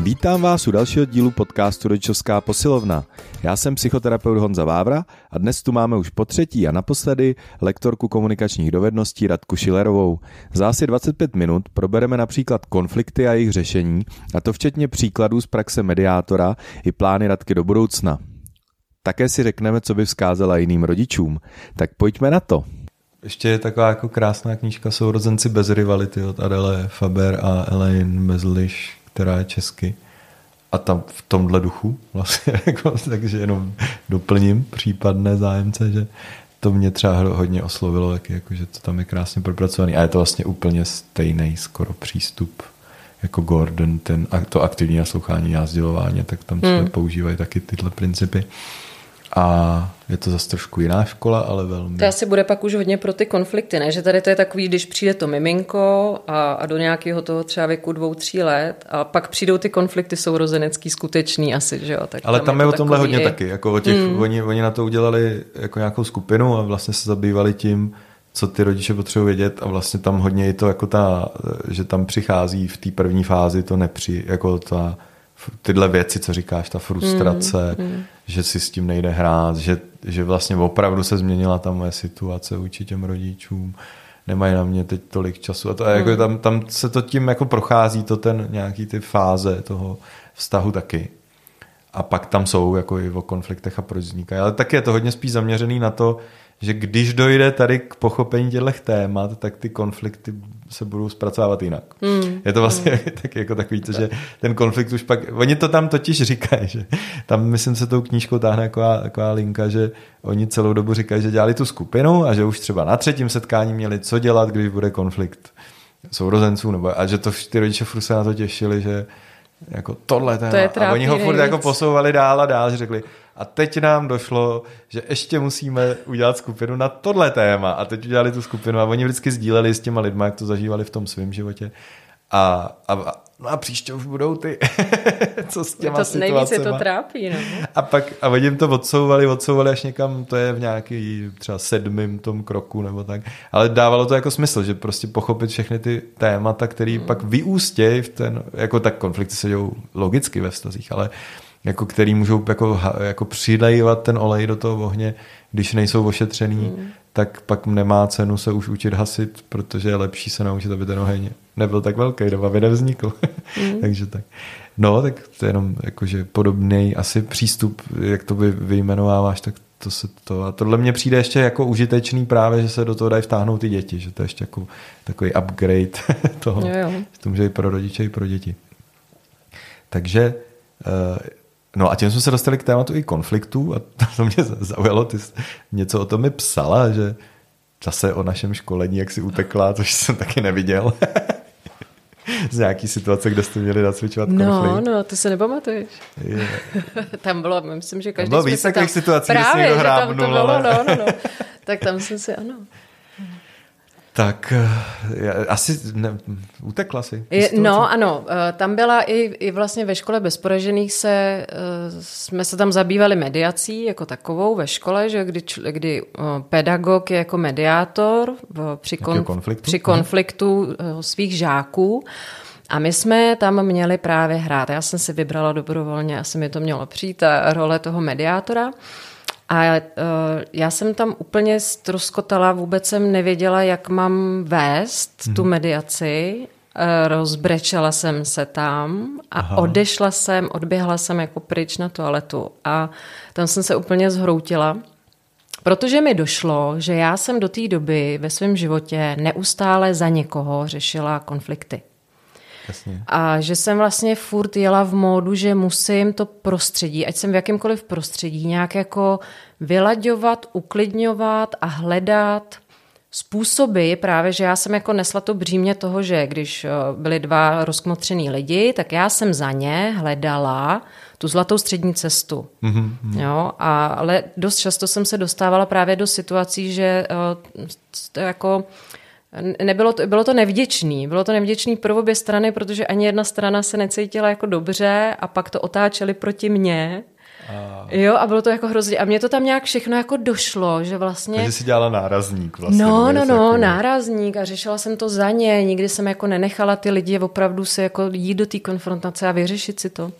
Vítám vás u dalšího dílu podcastu Rodičovská posilovna. Já jsem psychoterapeut Honza Vávra a dnes tu máme už po třetí a naposledy lektorku komunikačních dovedností Radku Šilerovou. Za asi 25 minut probereme například konflikty a jejich řešení, a to včetně příkladů z praxe mediátora i plány Radky do budoucna. Také si řekneme, co by vzkázala jiným rodičům. Tak pojďme na to. Ještě je taková jako krásná knížka Sourozenci bez rivality od Adele Faber a Elaine Mezliš, která je česky. A tam v tomhle duchu vlastně, jako, takže jenom doplním případné zájemce, že to mě třeba hodně oslovilo, jak, jako, že to tam je krásně propracovaný. A je to vlastně úplně stejný skoro přístup jako Gordon, ten, to aktivní naslouchání a sdělování, tak tam se hmm. používají taky tyhle principy. A je to zase trošku jiná škola, ale velmi. To asi bude pak už hodně pro ty konflikty, ne? Že tady to je takový, když přijde to miminko a, a do nějakého toho třeba věku dvou, tří let a pak přijdou ty konflikty sourozenecký skutečný asi, že jo? Tak ale tam, tam je, je o tomhle hodně i... taky. Jako o těch, mm. oni, oni na to udělali jako nějakou skupinu a vlastně se zabývali tím, co ty rodiče potřebují vědět a vlastně tam hodně je to jako ta, že tam přichází v té první fázi to nepři, jako ta tyhle věci, co říkáš, ta frustrace, mm, mm. Že si s tím nejde hrát, že, že vlastně opravdu se změnila ta moje situace vůči těm rodičům, nemají na mě teď tolik času a to jako mm. jako tam, tam se to tím jako prochází to ten nějaký ty fáze toho vztahu taky. A pak tam jsou jako i o konfliktech a proč vznikají. Ale taky je to hodně spíš zaměřený na to, že když dojde tady k pochopení těchto témat, tak ty konflikty se budou zpracovávat jinak. Mm. Je to vlastně mm. tak, jako takový, to, že ten konflikt už pak, oni to tam totiž říkají, že tam myslím se tou knížkou táhne taková, taková linka, že oni celou dobu říkají, že dělali tu skupinu a že už třeba na třetím setkání měli co dělat, když bude konflikt sourozenců, nebo a že to ty rodiče furt se na to těšili, že jako tohle téma. To je a oni ho furt jako posouvali dál a dál, že řekli, a teď nám došlo, že ještě musíme udělat skupinu na tohle téma. A teď udělali tu skupinu a oni vždycky sdíleli s těma lidma, jak to zažívali v tom svém životě. A, a, no a příště už budou ty, co s těma to Nejvíce to trápí. No. A pak a oni jim to odsouvali, odsouvali až někam, to je v nějaký třeba sedmým tom kroku nebo tak. Ale dávalo to jako smysl, že prostě pochopit všechny ty témata, které mm. pak vyústějí v ten, jako tak konflikty se dějou logicky ve vztazích, ale jako který můžou jako, jako přilejvat ten olej do toho ohně, když nejsou ošetřený, mm. tak pak nemá cenu se už učit hasit, protože je lepší se naučit, aby ten oheň nebyl tak velký, nebo aby nevznikl. Mm. Takže tak. No, tak to je jenom jakože podobný asi přístup, jak to vy, vyjmenováváš, tak to se to, a tohle mně přijde ještě jako užitečný právě, že se do toho dají vtáhnout ty děti, že to je ještě jako takový upgrade toho, jo, jo. že to může i pro rodiče, i pro děti. Takže uh, No a tím jsme se dostali k tématu i konfliktů a to mě zaujalo, ty něco o tom mi psala, že zase o našem školení, jak si utekla, což jsem taky neviděl. Z nějaký situace, kde jste měli nacvičovat no, konflikt. No, no, to se nepamatuješ. Yeah. tam bylo, myslím, že každý tam bylo víc takových situací, Právě, kde že tam to bylo, ale... no, no, no. Tak tam jsem si, ano. Tak eh, asi ne, utekla si. No ano, eh, tam byla i, i vlastně ve škole bezporažených se, eh, jsme se tam zabývali mediací jako takovou ve škole, že kdy, kdy pedagog je jako mediátor při, konf, konfliktu? při konfliktu svých žáků. A my jsme tam měli právě hrát. Já jsem si vybrala dobrovolně, asi mi to mělo přijít, ta role toho mediátora. A uh, já jsem tam úplně stroskotala, vůbec jsem nevěděla, jak mám vést hmm. tu mhm. mediaci. Uh, rozbrečela jsem se tam a Aha. odešla jsem, odběhla jsem jako pryč na toaletu a tam jsem se úplně zhroutila. Protože mi došlo, že já jsem do té doby ve svém životě neustále za někoho řešila konflikty. Jasně. A že jsem vlastně furt jela v módu, že musím to prostředí, ať jsem v jakémkoliv prostředí, nějak jako vylaďovat, uklidňovat a hledat způsoby právě, že já jsem jako nesla to břímě toho, že když eh, byli dva rozkmotřený lidi, tak já jsem za ně hledala tu zlatou střední cestu. Mm-hmm. Jo, a, ale dost často jsem se dostávala právě do situací, že uh, jako nebylo to, bylo to nevděčný. Bylo to nevděčný pro obě strany, protože ani jedna strana se necítila jako dobře a pak to otáčeli proti mně. A... Jo, a bylo to jako hrozně. A mně to tam nějak všechno jako došlo, že vlastně... Takže jsi dělala nárazník vlastně. No, no, no, nárazník a řešila jsem to za ně. Nikdy jsem jako nenechala ty lidi opravdu se jako jít do té konfrontace a vyřešit si to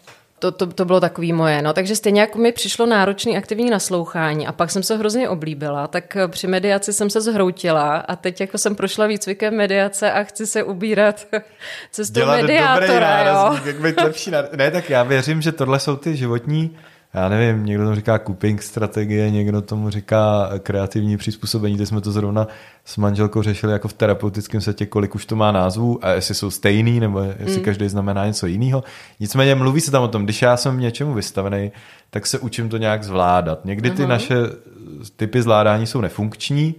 to, to, to bylo takový moje. No, takže stejně jako mi přišlo náročný aktivní naslouchání a pak jsem se hrozně oblíbila, tak eh, při mediaci jsem se zhroutila a teď jako jsem prošla výcvikem mediace a chci se ubírat cestou Dělat mediátora. jo. jak být lepší. Ne, tak já věřím, že tohle jsou ty životní já nevím, někdo tomu říká coping strategie, někdo tomu říká kreativní přizpůsobení. Teď jsme to zrovna s manželkou řešili jako v terapeutickém setě, kolik už to má názvů a jestli jsou stejný, nebo jestli mm. každý znamená něco jiného. Nicméně mluví se tam o tom, když já jsem něčemu vystavený, tak se učím to nějak zvládat. Někdy ty uh-huh. naše typy zvládání jsou nefunkční,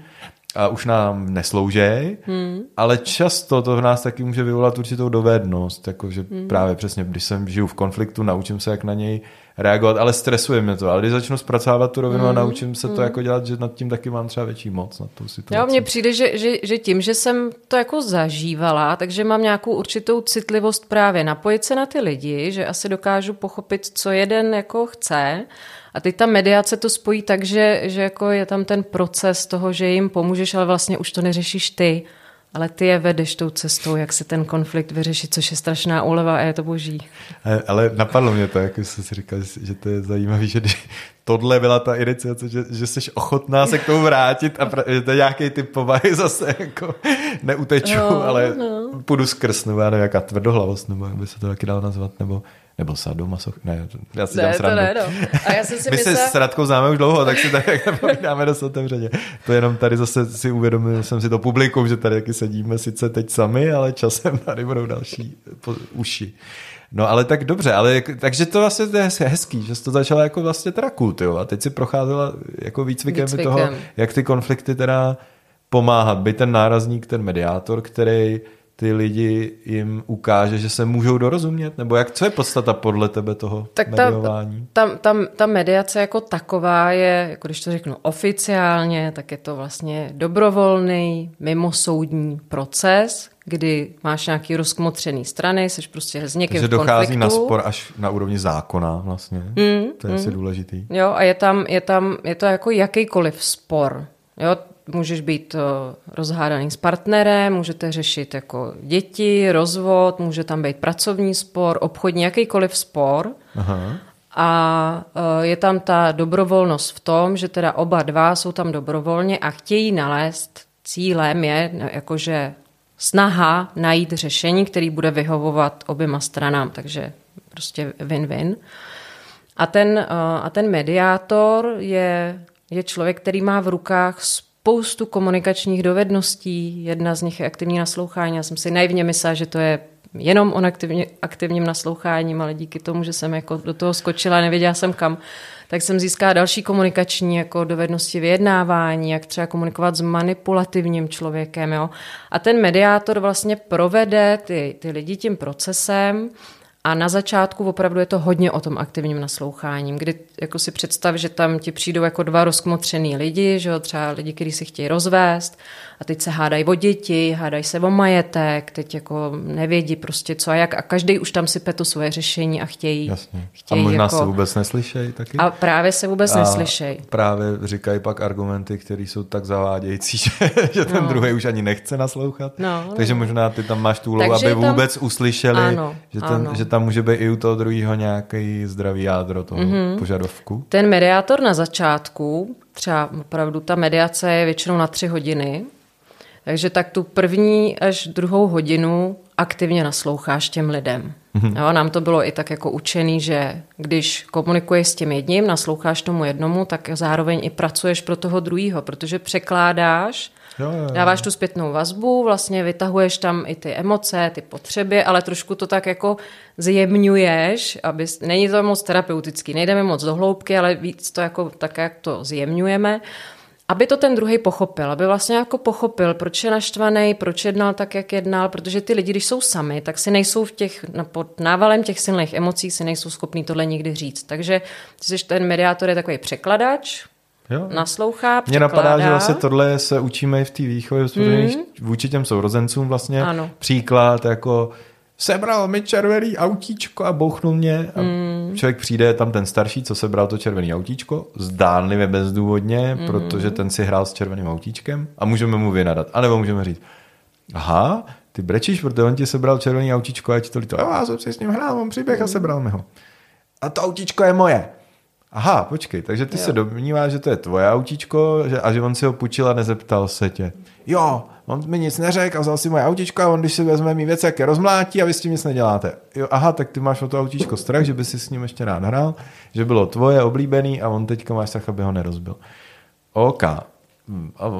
a už nám neslouží, hmm. ale často to v nás taky může vyvolat určitou dovednost, jakože hmm. právě přesně, když jsem žiju v konfliktu, naučím se, jak na něj reagovat, ale stresuje mě to. Ale když začnu zpracovávat tu rovinu mm, a naučím se mm. to jako dělat, že nad tím taky mám třeba větší moc na tu situaci. Jo, mně přijde, že, že, že tím, že jsem to jako zažívala, takže mám nějakou určitou citlivost právě napojit se na ty lidi, že asi dokážu pochopit, co jeden jako chce a teď ta mediace to spojí tak, že, že jako je tam ten proces toho, že jim pomůžeš, ale vlastně už to neřešíš ty, ale ty je vedeš tou cestou, jak se ten konflikt vyřeší, což je strašná úleva a je to boží. Ale napadlo mě to, jak jsi si říkal, že to je zajímavé, že tohle byla ta iniciace, že, že jsi ochotná se k tomu vrátit a že to je nějaký typ povahy zase jako neuteču, no, ale no. půjdu skrz, nebo já nevím, jaká tvrdohlavost, nebo jak by se to taky dalo nazvat, nebo nebo sadomasoch, ne, já si ne, dělám srandu. Ne, no. A já jsem si My myslela... se s Radkou známe už dlouho, tak si tak povídáme dost otevřeně. To jenom tady zase si uvědomil jsem si to publikum, že tady taky sedíme sice teď sami, ale časem tady budou další po, uši. No ale tak dobře, ale takže to vlastně je hezký, že jsi to začala jako vlastně teda kultivovat. Teď si procházela jako výcvikem, výcvikem. toho, jak ty konflikty teda pomáhat. Být ten nárazník, ten mediátor, který ty lidi jim ukáže, že se můžou dorozumět? Nebo jak, co je podstata podle tebe toho tak mediování? Ta, ta, ta, ta mediace jako taková je, jako když to řeknu oficiálně, tak je to vlastně dobrovolný, mimosoudní proces, kdy máš nějaký rozkmotřený strany, jsi prostě s někým Takže v dochází na spor až na úrovni zákona vlastně. Mm, to je mm. asi důležitý. Jo, a je tam, je tam, je to jako jakýkoliv spor. Jo, můžeš být eh, rozhádaný s partnerem, můžete řešit jako děti, rozvod, může tam být pracovní spor, obchodní, jakýkoliv spor. Aha. A eh, je tam ta dobrovolnost v tom, že teda oba dva jsou tam dobrovolně a chtějí nalézt, cílem je jakože snaha najít řešení, který bude vyhovovat oběma stranám, takže prostě win-win. A ten, eh, a ten mediátor je, je člověk, který má v rukách spoustu komunikačních dovedností. Jedna z nich je aktivní naslouchání. Já jsem si naivně myslela, že to je jenom on aktivně, aktivním nasloucháním, ale díky tomu, že jsem jako do toho skočila, nevěděla jsem kam, tak jsem získala další komunikační jako dovednosti vyjednávání, jak třeba komunikovat s manipulativním člověkem. Jo? A ten mediátor vlastně provede ty, ty lidi tím procesem a na začátku opravdu je to hodně o tom aktivním nasloucháním, kdy jako si představ, že tam ti přijdou jako dva rozkmotřený lidi, že jo, třeba lidi, kteří si chtějí rozvést a teď se hádají o děti, hádají se o majetek, teď jako nevědí prostě co a jak a každý už tam sype to svoje řešení a chtějí. Jasně. chtějí a možná jako... se vůbec neslyšejí taky? A právě se vůbec a neslyšejí. právě říkají pak argumenty, které jsou tak zavádějící, že, že ten no. druhý už ani nechce naslouchat. No, no. Takže možná ty tam máš tu úlohu, aby tam... vůbec uslyšeli, ano, že, ten, ano. že tam může být i u toho druhého nějaký zdravý jádro toho mm-hmm. požadovku. Ten mediátor na začátku, třeba opravdu ta mediace je většinou na tři hodiny, takže tak tu první až druhou hodinu aktivně nasloucháš těm lidem. Mm-hmm. Jo, nám to bylo i tak jako učený, že když komunikuješ s tím jedním, nasloucháš tomu jednomu, tak zároveň i pracuješ pro toho druhého, protože překládáš, jo, jo, jo. dáváš tu zpětnou vazbu, vlastně vytahuješ tam i ty emoce, ty potřeby, ale trošku to tak jako zjemňuješ, aby, není to moc terapeutický, nejdeme moc do hloubky, ale víc to jako tak, jak to zjemňujeme aby to ten druhý pochopil, aby vlastně jako pochopil, proč je naštvaný, proč jednal tak, jak jednal, protože ty lidi, když jsou sami, tak si nejsou v těch, pod návalem těch silných emocí, si nejsou schopní tohle nikdy říct. Takže ty jsi ten mediátor je takový překladač, Jo. naslouchá, Mně napadá, že vlastně tohle se učíme i v té výchově mm. vůči těm sourozencům vlastně. Ano. Příklad jako sebral mi červený autíčko a bouchnul mě. A mm. člověk přijde tam ten starší, co se bral to červený autíčko, zdánlivě bezdůvodně, mm. protože ten si hrál s červeným autíčkem a můžeme mu vynadat. A nebo můžeme říct, aha, ty brečíš, protože on ti sebral červený autíčko a ti to líto. Já jsem si s ním hrál, on přiběh a sebral mi ho. A to autíčko je moje. Aha, počkej, takže ty jo. se domníváš, že to je tvoje autíčko že, a že on si ho půjčil a nezeptal se tě. Jo, on mi nic neřekl a vzal si moje autíčko a on, když si vezme mý věci, jak je rozmlátí a vy s tím nic neděláte. Jo, aha, tak ty máš o to autíčko strach, že by si s ním ještě rád hrál, že bylo tvoje oblíbený a on teďka máš strach, aby ho nerozbil. OK.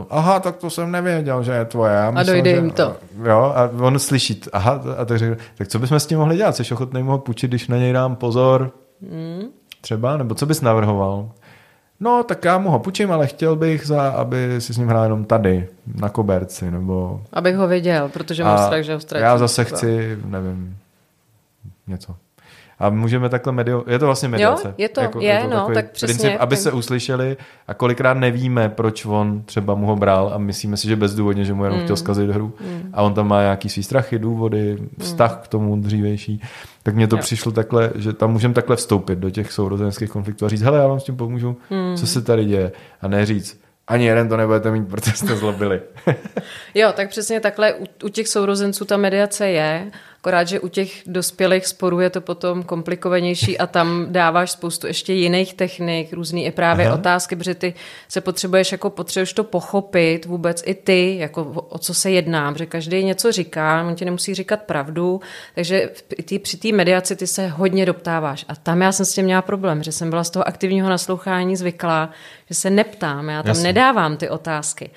Aha, tak to jsem nevěděl, že je tvoje. Já myslel, a dojde že, jim to. Jo, a on slyší, aha, a tak řekl, tak co bychom s tím mohli dělat? Jsi ochotný mu ho půjčit, když na něj dám pozor? Mm. Třeba? Nebo co bys navrhoval? No, tak já mu ho půjčím, ale chtěl bych, za, aby si s ním hrál jenom tady, na koberci, nebo... Abych ho viděl, protože mám strach, že ho ztratím. Já zase chci, nevím, něco. A můžeme takhle medio... Je to vlastně mediace. Jo, je to, jako, je, je to no, tak přesně. Princip, aby se uslyšeli a kolikrát nevíme, proč on třeba mu ho bral a myslíme si, že bezdůvodně, že mu jenom mm. chtěl zkazit hru mm. a on tam má nějaký svý strachy, důvody, vztah mm. k tomu dřívější. Tak mně to jo. přišlo takhle, že tam můžeme takhle vstoupit do těch sourozenských konfliktů a říct, hele, já vám s tím pomůžu, mm. co se tady děje. A ne říct, ani jeden to nebudete mít, protože jste zlobili. jo, tak přesně takhle u, u těch sourozenců ta mediace je Akorát, že u těch dospělých sporů je to potom komplikovanější a tam dáváš spoustu ještě jiných technik, různý i právě Aha. otázky, protože ty se potřebuješ jako potřebuješ to pochopit vůbec i ty, jako o co se jedná, protože každý něco říká, on ti nemusí říkat pravdu, takže ty, při té mediaci ty se hodně doptáváš. A tam já jsem s tím měla problém, že jsem byla z toho aktivního naslouchání zvyklá, že se neptám, já tam Jasně. nedávám ty otázky.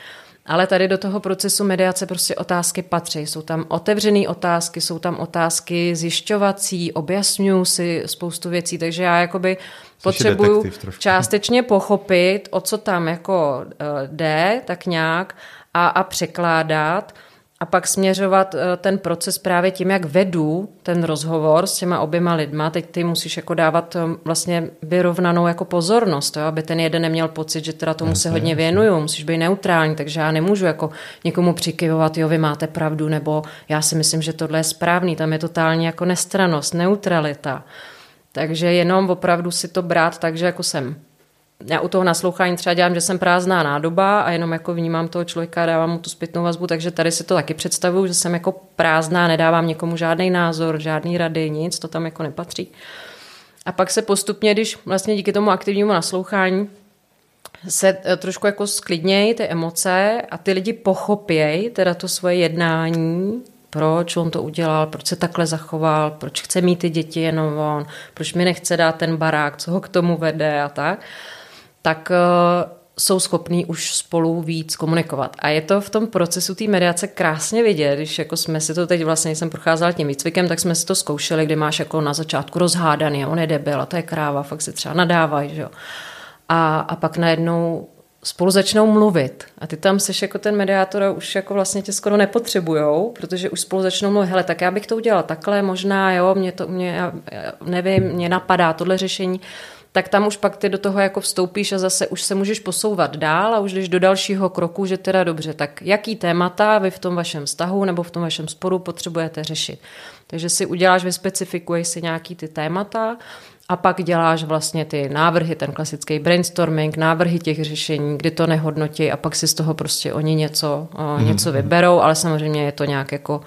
Ale tady do toho procesu mediace prostě otázky patří. Jsou tam otevřené otázky, jsou tam otázky zjišťovací, objasňuju si spoustu věcí, takže já jakoby potřebuju částečně pochopit, o co tam jako eh, jde, tak nějak, a, a překládat a pak směřovat eh, ten proces právě tím, jak vedu ten rozhovor s těma oběma lidma. Teď ty musíš jako dávat eh, vlastně vyrovnanou jako pozornost, jo? aby ten jeden neměl pocit, že teda tomu se hodně věnuju, musíš být neutrální, takže já nemůžu jako někomu přikyvovat, jo, vy máte pravdu, nebo já si myslím, že tohle je správný, tam je totálně jako nestranost, neutralita. Takže jenom opravdu si to brát tak, že jako jsem já u toho naslouchání třeba dělám, že jsem prázdná nádoba a jenom jako vnímám toho člověka dávám mu tu zpětnou vazbu, takže tady si to taky představuju, že jsem jako prázdná, nedávám někomu žádný názor, žádný rady, nic, to tam jako nepatří. A pak se postupně, když vlastně díky tomu aktivnímu naslouchání se eh, trošku jako sklidnějí ty emoce a ty lidi pochopějí teda to svoje jednání, proč on to udělal, proč se takhle zachoval, proč chce mít ty děti jenom on, proč mi nechce dát ten barák, co ho k tomu vede a tak tak eh, jsou schopní už spolu víc komunikovat. A je to v tom procesu té mediace krásně vidět, když jako jsme si to teď vlastně, jsem procházela tím výcvikem, tak jsme si to zkoušeli, kdy máš jako na začátku rozhádaný on je debil a to je kráva, fakt se třeba nadávají, že jo. A, a pak najednou spolu začnou mluvit a ty tam seš jako ten mediátor a už jako vlastně tě skoro nepotřebujou, protože už spolu začnou mluvit, hele, tak já bych to udělala takhle, možná, jo, mě to, mě, já nevím, mě napadá tohle řešení tak tam už pak ty do toho jako vstoupíš a zase už se můžeš posouvat dál a už jdeš do dalšího kroku, že teda dobře, tak jaký témata vy v tom vašem vztahu nebo v tom vašem sporu potřebujete řešit. Takže si uděláš, vyspecifikuješ si nějaký ty témata a pak děláš vlastně ty návrhy, ten klasický brainstorming, návrhy těch řešení, kdy to nehodnotí a pak si z toho prostě oni něco, mm-hmm. něco vyberou, ale samozřejmě je to nějak jako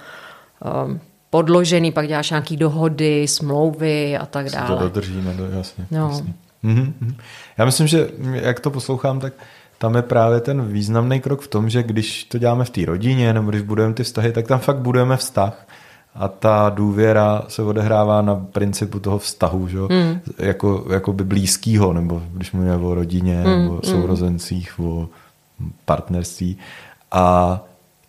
um, podložený, pak děláš nějaký dohody, smlouvy a tak dále. to dodržíme, do, jasně. No. jasně. Mm-hmm. Já myslím, že jak to poslouchám, tak tam je právě ten významný krok v tom, že když to děláme v té rodině nebo když budujeme ty vztahy, tak tam fakt budujeme vztah a ta důvěra se odehrává na principu toho vztahu, že? Mm. Jako, jako by blízkýho, nebo když mluvíme o rodině, mm. o hmm. sourozencích, o partnerství. A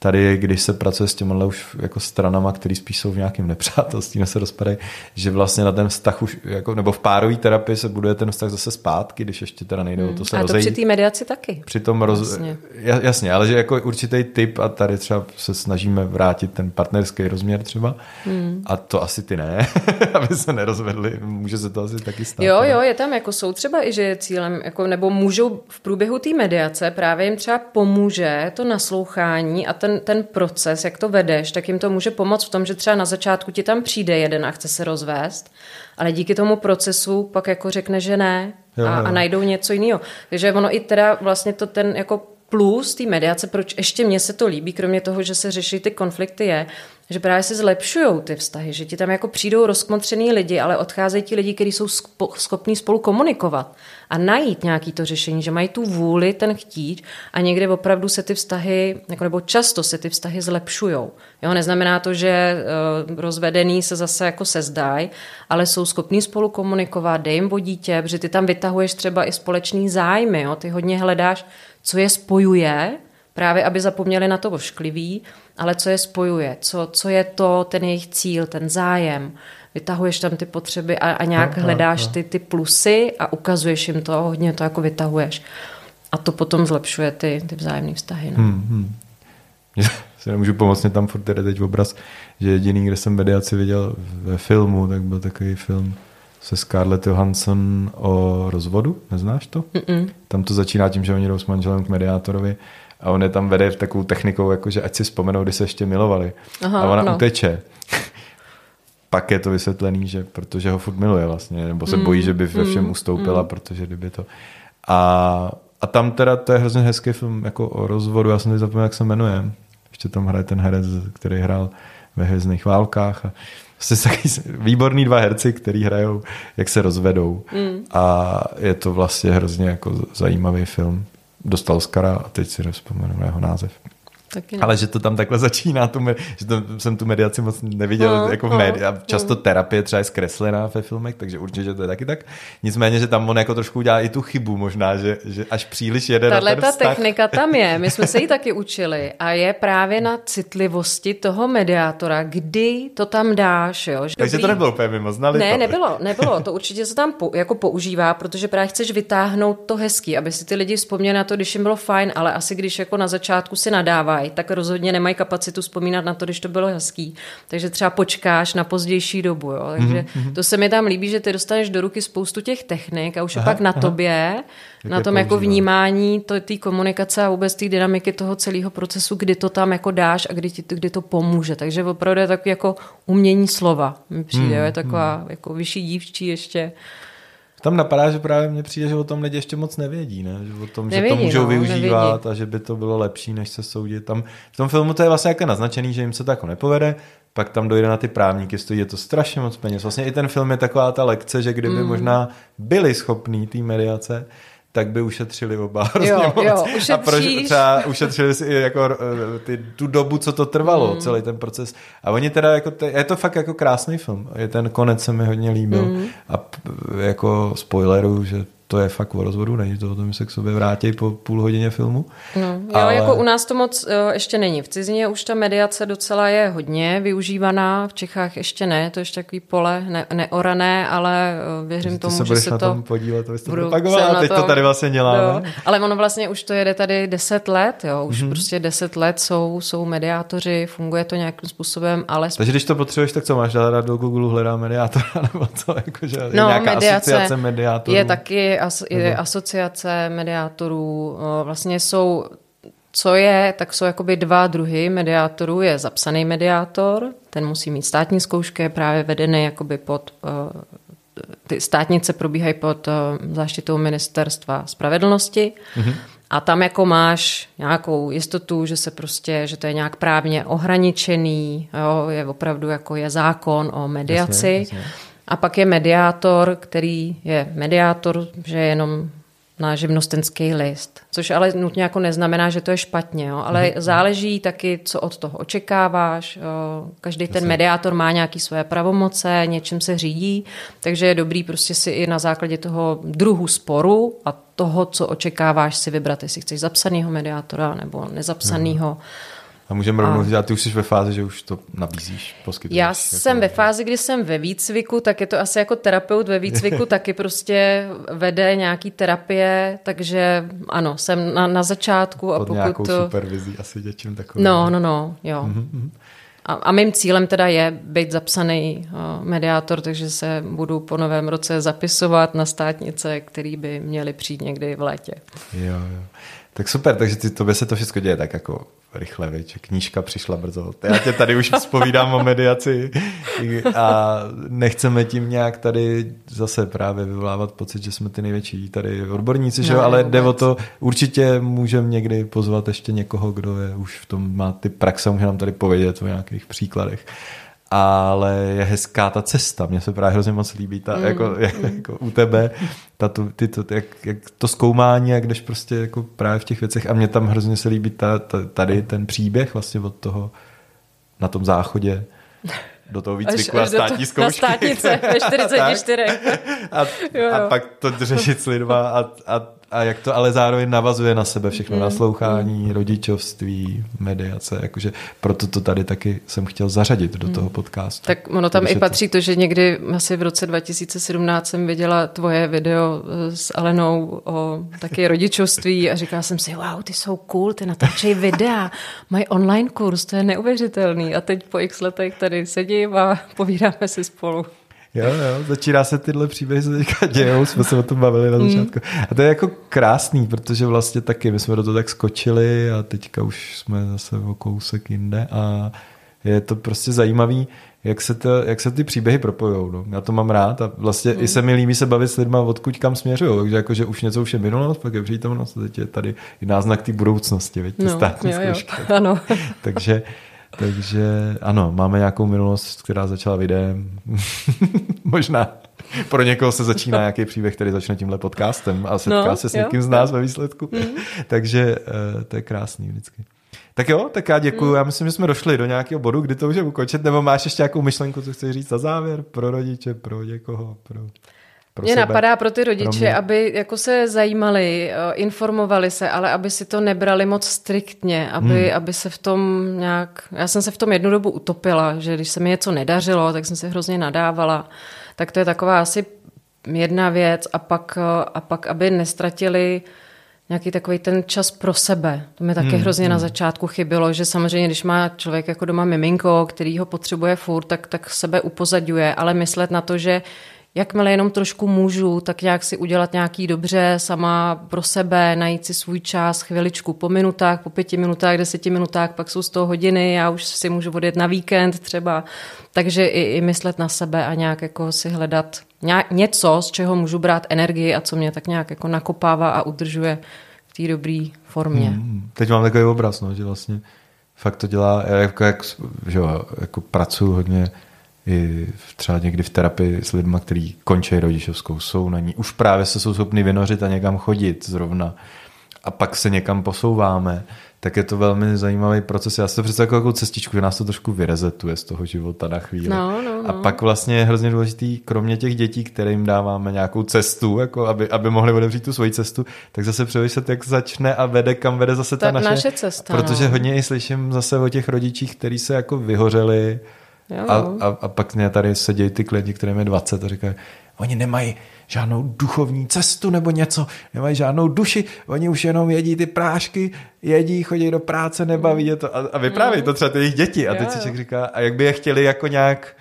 tady, když se pracuje s těma už jako stranama, které spíš jsou v nějakém nepřátelství, se rozpadají, že vlastně na ten vztah už, jako, nebo v párové terapii se buduje ten vztah zase zpátky, když ještě teda nejde hmm. o to se A to při té mediaci taky. Při tom roz... jasně. jasně, ale že jako určitý typ a tady třeba se snažíme vrátit ten partnerský rozměr třeba hmm. a to asi ty ne, aby se nerozvedli, může se to asi taky stát. Jo, jo, je tam jako jsou třeba i, že je cílem, jako, nebo můžou v průběhu té mediace právě jim třeba pomůže to naslouchání a ten ten, ten proces, jak to vedeš, tak jim to může pomoct v tom, že třeba na začátku ti tam přijde jeden a chce se rozvést, ale díky tomu procesu pak jako řekne, že ne a, a najdou něco jiného. Takže ono i teda vlastně to ten jako plus té mediace, proč ještě mně se to líbí, kromě toho, že se řeší ty konflikty, je, že právě se zlepšují ty vztahy, že ti tam jako přijdou rozkmotřený lidi, ale odcházejí ti lidi, kteří jsou schopní spolu komunikovat a najít nějaký to řešení, že mají tu vůli ten chtít a někde opravdu se ty vztahy, jako nebo často se ty vztahy zlepšují. Jo, neznamená to, že uh, rozvedený se zase jako sezdají, ale jsou schopní spolu komunikovat, dej jim o dítě, protože ty tam vytahuješ třeba i společný zájmy, jo? ty hodně hledáš, co je spojuje, právě aby zapomněli na to ošklivý, ale co je spojuje, co, co je to ten jejich cíl, ten zájem. Vytahuješ tam ty potřeby a, a nějak no, hledáš no. Ty, ty plusy a ukazuješ jim to, hodně to jako vytahuješ. A to potom zlepšuje ty, ty vzájemné vztahy. No. Hmm, hmm. si nemůžu pomoct, mě tam furt jde teď obraz, že jediný, kde jsem mediaci viděl ve filmu, tak byl takový film se Scarlett Johansson o rozvodu, neznáš to? Mm-mm. Tam to začíná tím, že oni jdou s manželem k mediátorovi a on je tam vede v takovou technikou, jakože ať si vzpomenou, kdy se ještě milovali. Aha, a ona no. uteče. Pak je to vysvětlený, že protože ho furt miluje vlastně, nebo se mm, bojí, že by ve všem mm, ustoupila, mm. protože kdyby to... A, a tam teda to je hrozně hezký film jako o rozvodu, já jsem teď zapomněl, jak se jmenuje. Ještě tam hraje ten herec, který hrál ve Hvězdných válkách. A Jste taky výborný dva herci, který hrajou, jak se rozvedou. Mm. A je to vlastně hrozně jako zajímavý film dostal Oscara a teď si nevzpomenu na jeho název. Taky ne. Ale že to tam takhle začíná, tu, že to, jsem tu mediaci moc neviděl no, jako v no, médiích. Často no. terapie třeba je zkreslená ve filmech, takže určitě to je taky tak. Nicméně, že tam on jako trošku udělá i tu chybu možná, že, že až příliš jede Tahle na ten ta technika tam je, my jsme se ji taky učili a je právě na citlivosti toho mediátora, kdy to tam dáš. Jo? Že takže dobrý... to nebylo úplně mimo, znali Ne, to. nebylo, nebylo, to určitě se tam po, jako používá, protože právě chceš vytáhnout to hezký, aby si ty lidi vzpomněli na to, když jim bylo fajn, ale asi když jako na začátku si nadávají, tak rozhodně nemají kapacitu vzpomínat na to, když to bylo hezký. Takže třeba počkáš na pozdější dobu. Jo? Takže mm-hmm. to se mi tam líbí, že ty dostaneš do ruky spoustu těch technik a už aha, je pak na aha. tobě, Jak na tom jako vnímání té komunikace a vůbec té dynamiky toho celého procesu, kdy to tam jako dáš a kdy, ti, kdy to pomůže. Takže opravdu je takový jako umění slova. Mi přijde, mm, je taková mm. jako vyšší dívčí ještě. Tam napadá, že právě mně přijde, že o tom lidi ještě moc nevědí, ne? Že o tom, nevědí, že to můžou no, využívat nevědí. a že by to bylo lepší, než se soudit. Tam, v tom filmu to je vlastně jako naznačený, že jim se to jako nepovede, pak tam dojde na ty právníky, stojí je to strašně moc peněz. Vlastně i ten film je taková ta lekce, že kdyby mm. možná byli schopní té mediace, tak by ušetřili oba hrozně jo, moc. Jo, a proč třeba ušetřili si jako eh, ty, tu dobu, co to trvalo, mm. celý ten proces. A oni teda, jako, je to fakt jako krásný film. Je ten konec se mi hodně líbil. Mm. A jako spoileru, že to je fakt o rozvodu, není to o tom, že se k sobě vrátí po půl hodině filmu. No, jo, ale... jako u nás to moc jo, ještě není. V cizině už ta mediace docela je hodně využívaná, v Čechách ještě ne, to ještě takový pole ne, neorané, ale věřím tomu, se že se na to... tom podílet, to to propagovala, teď to tady vlastně děláme. Jo, ale ono vlastně už to jede tady deset let, jo, už mm-hmm. prostě deset let jsou, jsou mediátoři, funguje to nějakým způsobem, ale... Takže když to potřebuješ, tak co máš dát do Google hledá mediátora, nebo co, jakože no, nějaká mediace asociace mediátorů? Je taky as, je asociace mediátorů, vlastně jsou co je, tak jsou jakoby dva druhy mediátorů. Je zapsaný mediátor, ten musí mít státní zkoušky, je právě vedený jakoby pod, ty státnice probíhají pod záštitou ministerstva spravedlnosti. Mm-hmm. A tam jako máš nějakou jistotu, že se prostě, že to je nějak právně ohraničený, jo, je opravdu jako je zákon o mediaci. Jasně, jasně. A pak je mediátor, který je mediátor, že je jenom na živnostenský list. Což ale nutně jako neznamená, že to je špatně, jo? ale mm-hmm. záleží taky, co od toho očekáváš. Jo? Každý ten mediátor má nějaké své pravomoce, něčím se řídí, takže je dobrý prostě si i na základě toho druhu sporu a toho, co očekáváš, si vybrat, jestli chceš zapsaného mediátora nebo nezapsaného. Mm-hmm a můžeme rovnou říct, ty už jsi ve fázi, že už to nabízíš, poskytuješ. Já jako... jsem ve fázi, kdy jsem ve výcviku, tak je to asi jako terapeut ve výcviku, taky prostě vede nějaký terapie, takže ano, jsem na, na začátku. A Pod pokud nějakou to... supervizí asi něčím takovým. No, no, no, jo. Mm-hmm. A, a mým cílem teda je být zapsaný uh, mediátor, takže se budu po novém roce zapisovat na státnice, který by měly přijít někdy v létě. Jo, jo. Tak super, takže ty, tobě se to všechno děje tak jako rychle, víš, knížka přišla brzo. Já tě tady už vzpovídám o mediaci. A nechceme tím nějak tady zase právě vyvolávat pocit, že jsme ty největší tady odborníci, no, že jo, ale jde o to, určitě můžeme někdy pozvat ještě někoho, kdo je už v tom, má ty praxe, může nám tady povědět o nějakých příkladech ale je hezká ta cesta. Mně se právě hrozně moc líbí ta, mm. jako, jako, u tebe ta, to, ty, to, jak, jak to zkoumání, jak jdeš prostě jako právě v těch věcech a mně tam hrozně se líbí ta, ta, tady ten příběh vlastně od toho na tom záchodě do toho výcviku a státní zkoušky. Na státnice ve 44. a, jo, jo. a pak to řešit s lidma a, a a jak to ale zároveň navazuje na sebe všechno, mm. naslouchání, rodičovství, mediace, jakože proto to tady taky jsem chtěl zařadit do mm. toho podcastu. Tak ono tam i patří to... to, že někdy asi v roce 2017 jsem viděla tvoje video eh, s Alenou o taky rodičovství a říkala jsem si, wow, ty jsou cool, ty natáčejí videa, mají online kurz, to je neuvěřitelný a teď po x letech tady sedím a povídáme si spolu. Jo, jo, začíná se tyhle příběhy se teďka dějou, jsme se o tom bavili na mm. začátku. A to je jako krásný, protože vlastně taky my jsme do toho tak skočili a teďka už jsme zase o kousek jinde a je to prostě zajímavý, jak se, to, jak se ty příběhy propojují. No. Já to mám rád a vlastně mm. i se mi líbí se bavit s lidmi, odkud kam směřují. Takže jako, že už něco už je minulost, pak je přítomnost, teď je tady i náznak té budoucnosti, veď, ty no, státní jo, zkoušky. Jo, ano. Takže takže ano, máme nějakou minulost, která začala videem. Možná pro někoho se začíná nějaký příběh, který začne tímhle podcastem a setká no, se s někým jo, z nás ve výsledku. Mm. Takže uh, to je krásný vždycky. Tak jo, tak já děkuju. Mm. Já myslím, že jsme došli do nějakého bodu, kdy to můžeme ukončit, nebo máš ještě nějakou myšlenku, co chceš říct na závěr pro rodiče, pro někoho, pro... Pro Mě sebe, napadá pro ty rodiče, pro aby jako se zajímali, eh, informovali se, ale aby si to nebrali moc striktně, aby, hmm. aby se v tom nějak... Já jsem se v tom jednu dobu utopila, že když se mi něco nedařilo, tak jsem se hrozně nadávala. Tak to je taková asi jedna věc a pak, eh, a pak aby nestratili nějaký takový ten čas pro sebe. To mi taky hmm, hrozně hmm. na začátku chybilo, že samozřejmě, když má člověk jako doma miminko, který ho potřebuje furt, tak, tak sebe upozadňuje, ale myslet na to, že jakmile jenom trošku můžu, tak nějak si udělat nějaký dobře sama pro sebe, najít si svůj čas, chviličku po minutách, po pěti minutách, deseti minutách, pak jsou z toho hodiny, já už si můžu odjet na víkend třeba, takže i, i myslet na sebe a nějak jako si hledat něco, z čeho můžu brát energii a co mě tak nějak jako nakopává a udržuje v té dobré formě. Hmm, teď mám takový obraz, no, že vlastně fakt to dělá, jako, jak, že jo, jako pracuji hodně i třeba někdy v terapii s lidmi, kteří končí rodičovskou, jsou na ní. Už právě se jsou schopni vynořit a někam chodit zrovna. A pak se někam posouváme. Tak je to velmi zajímavý proces. Já to představuji jako cestičku, že nás to trošku vyrezetuje z toho života na chvíli. No, no, no. A pak vlastně je hrozně důležitý, kromě těch dětí, kterým dáváme nějakou cestu, jako aby, aby mohli odevřít tu svoji cestu, tak zase přemýšlet, jak začne a vede, kam vede zase ta, ta naše, naše cesta. Protože no. hodně i slyším zase o těch rodičích, kteří se jako vyhořeli, a, a, a pak mě tady sedějí ty klienti, kterým je 20 a říkají, oni nemají žádnou duchovní cestu nebo něco, nemají žádnou duši, oni už jenom jedí ty prášky, jedí, chodí do práce, nebaví je to. A, a vyprávějí mm. to třeba ty jejich děti. A teď si říká, a jak by je chtěli jako nějak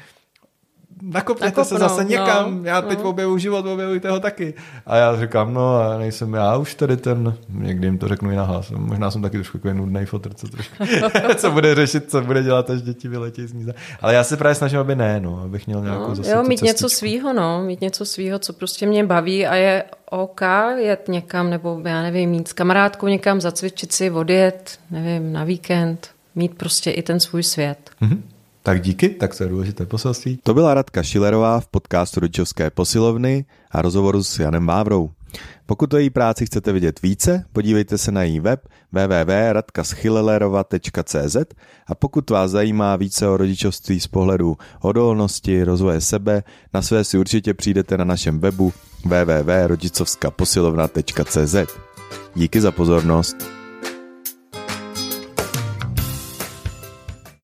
nakopněte se zase někam, no, já teď no. objevu život, objevujte ho taky. A já říkám, no a nejsem já už tady ten, někdy jim to řeknu i nahlas, možná jsem taky trošku takový nudný fotr, co, trošku, co bude řešit, co bude dělat, až děti vyletí z níze. Ale já se právě snažím, aby ne, no, abych měl nějakou no, zase Jo, mít něco svýho, no, mít něco svýho, co prostě mě baví a je OK jet někam, nebo já nevím, mít s kamarádkou někam, zacvičit si, odjet, nevím, na víkend, mít prostě i ten svůj svět. Mm-hmm. Tak díky, tak to je důležité poselství. To byla Radka Šilerová v podcastu Rodičovské posilovny a rozhovoru s Janem Vávrou. Pokud o její práci chcete vidět více, podívejte se na její web www.radkaschillelerova.cz a pokud vás zajímá více o rodičovství z pohledu odolnosti, rozvoje sebe, na své si určitě přijdete na našem webu www.rodičovskaposilovna.cz. Díky za pozornost.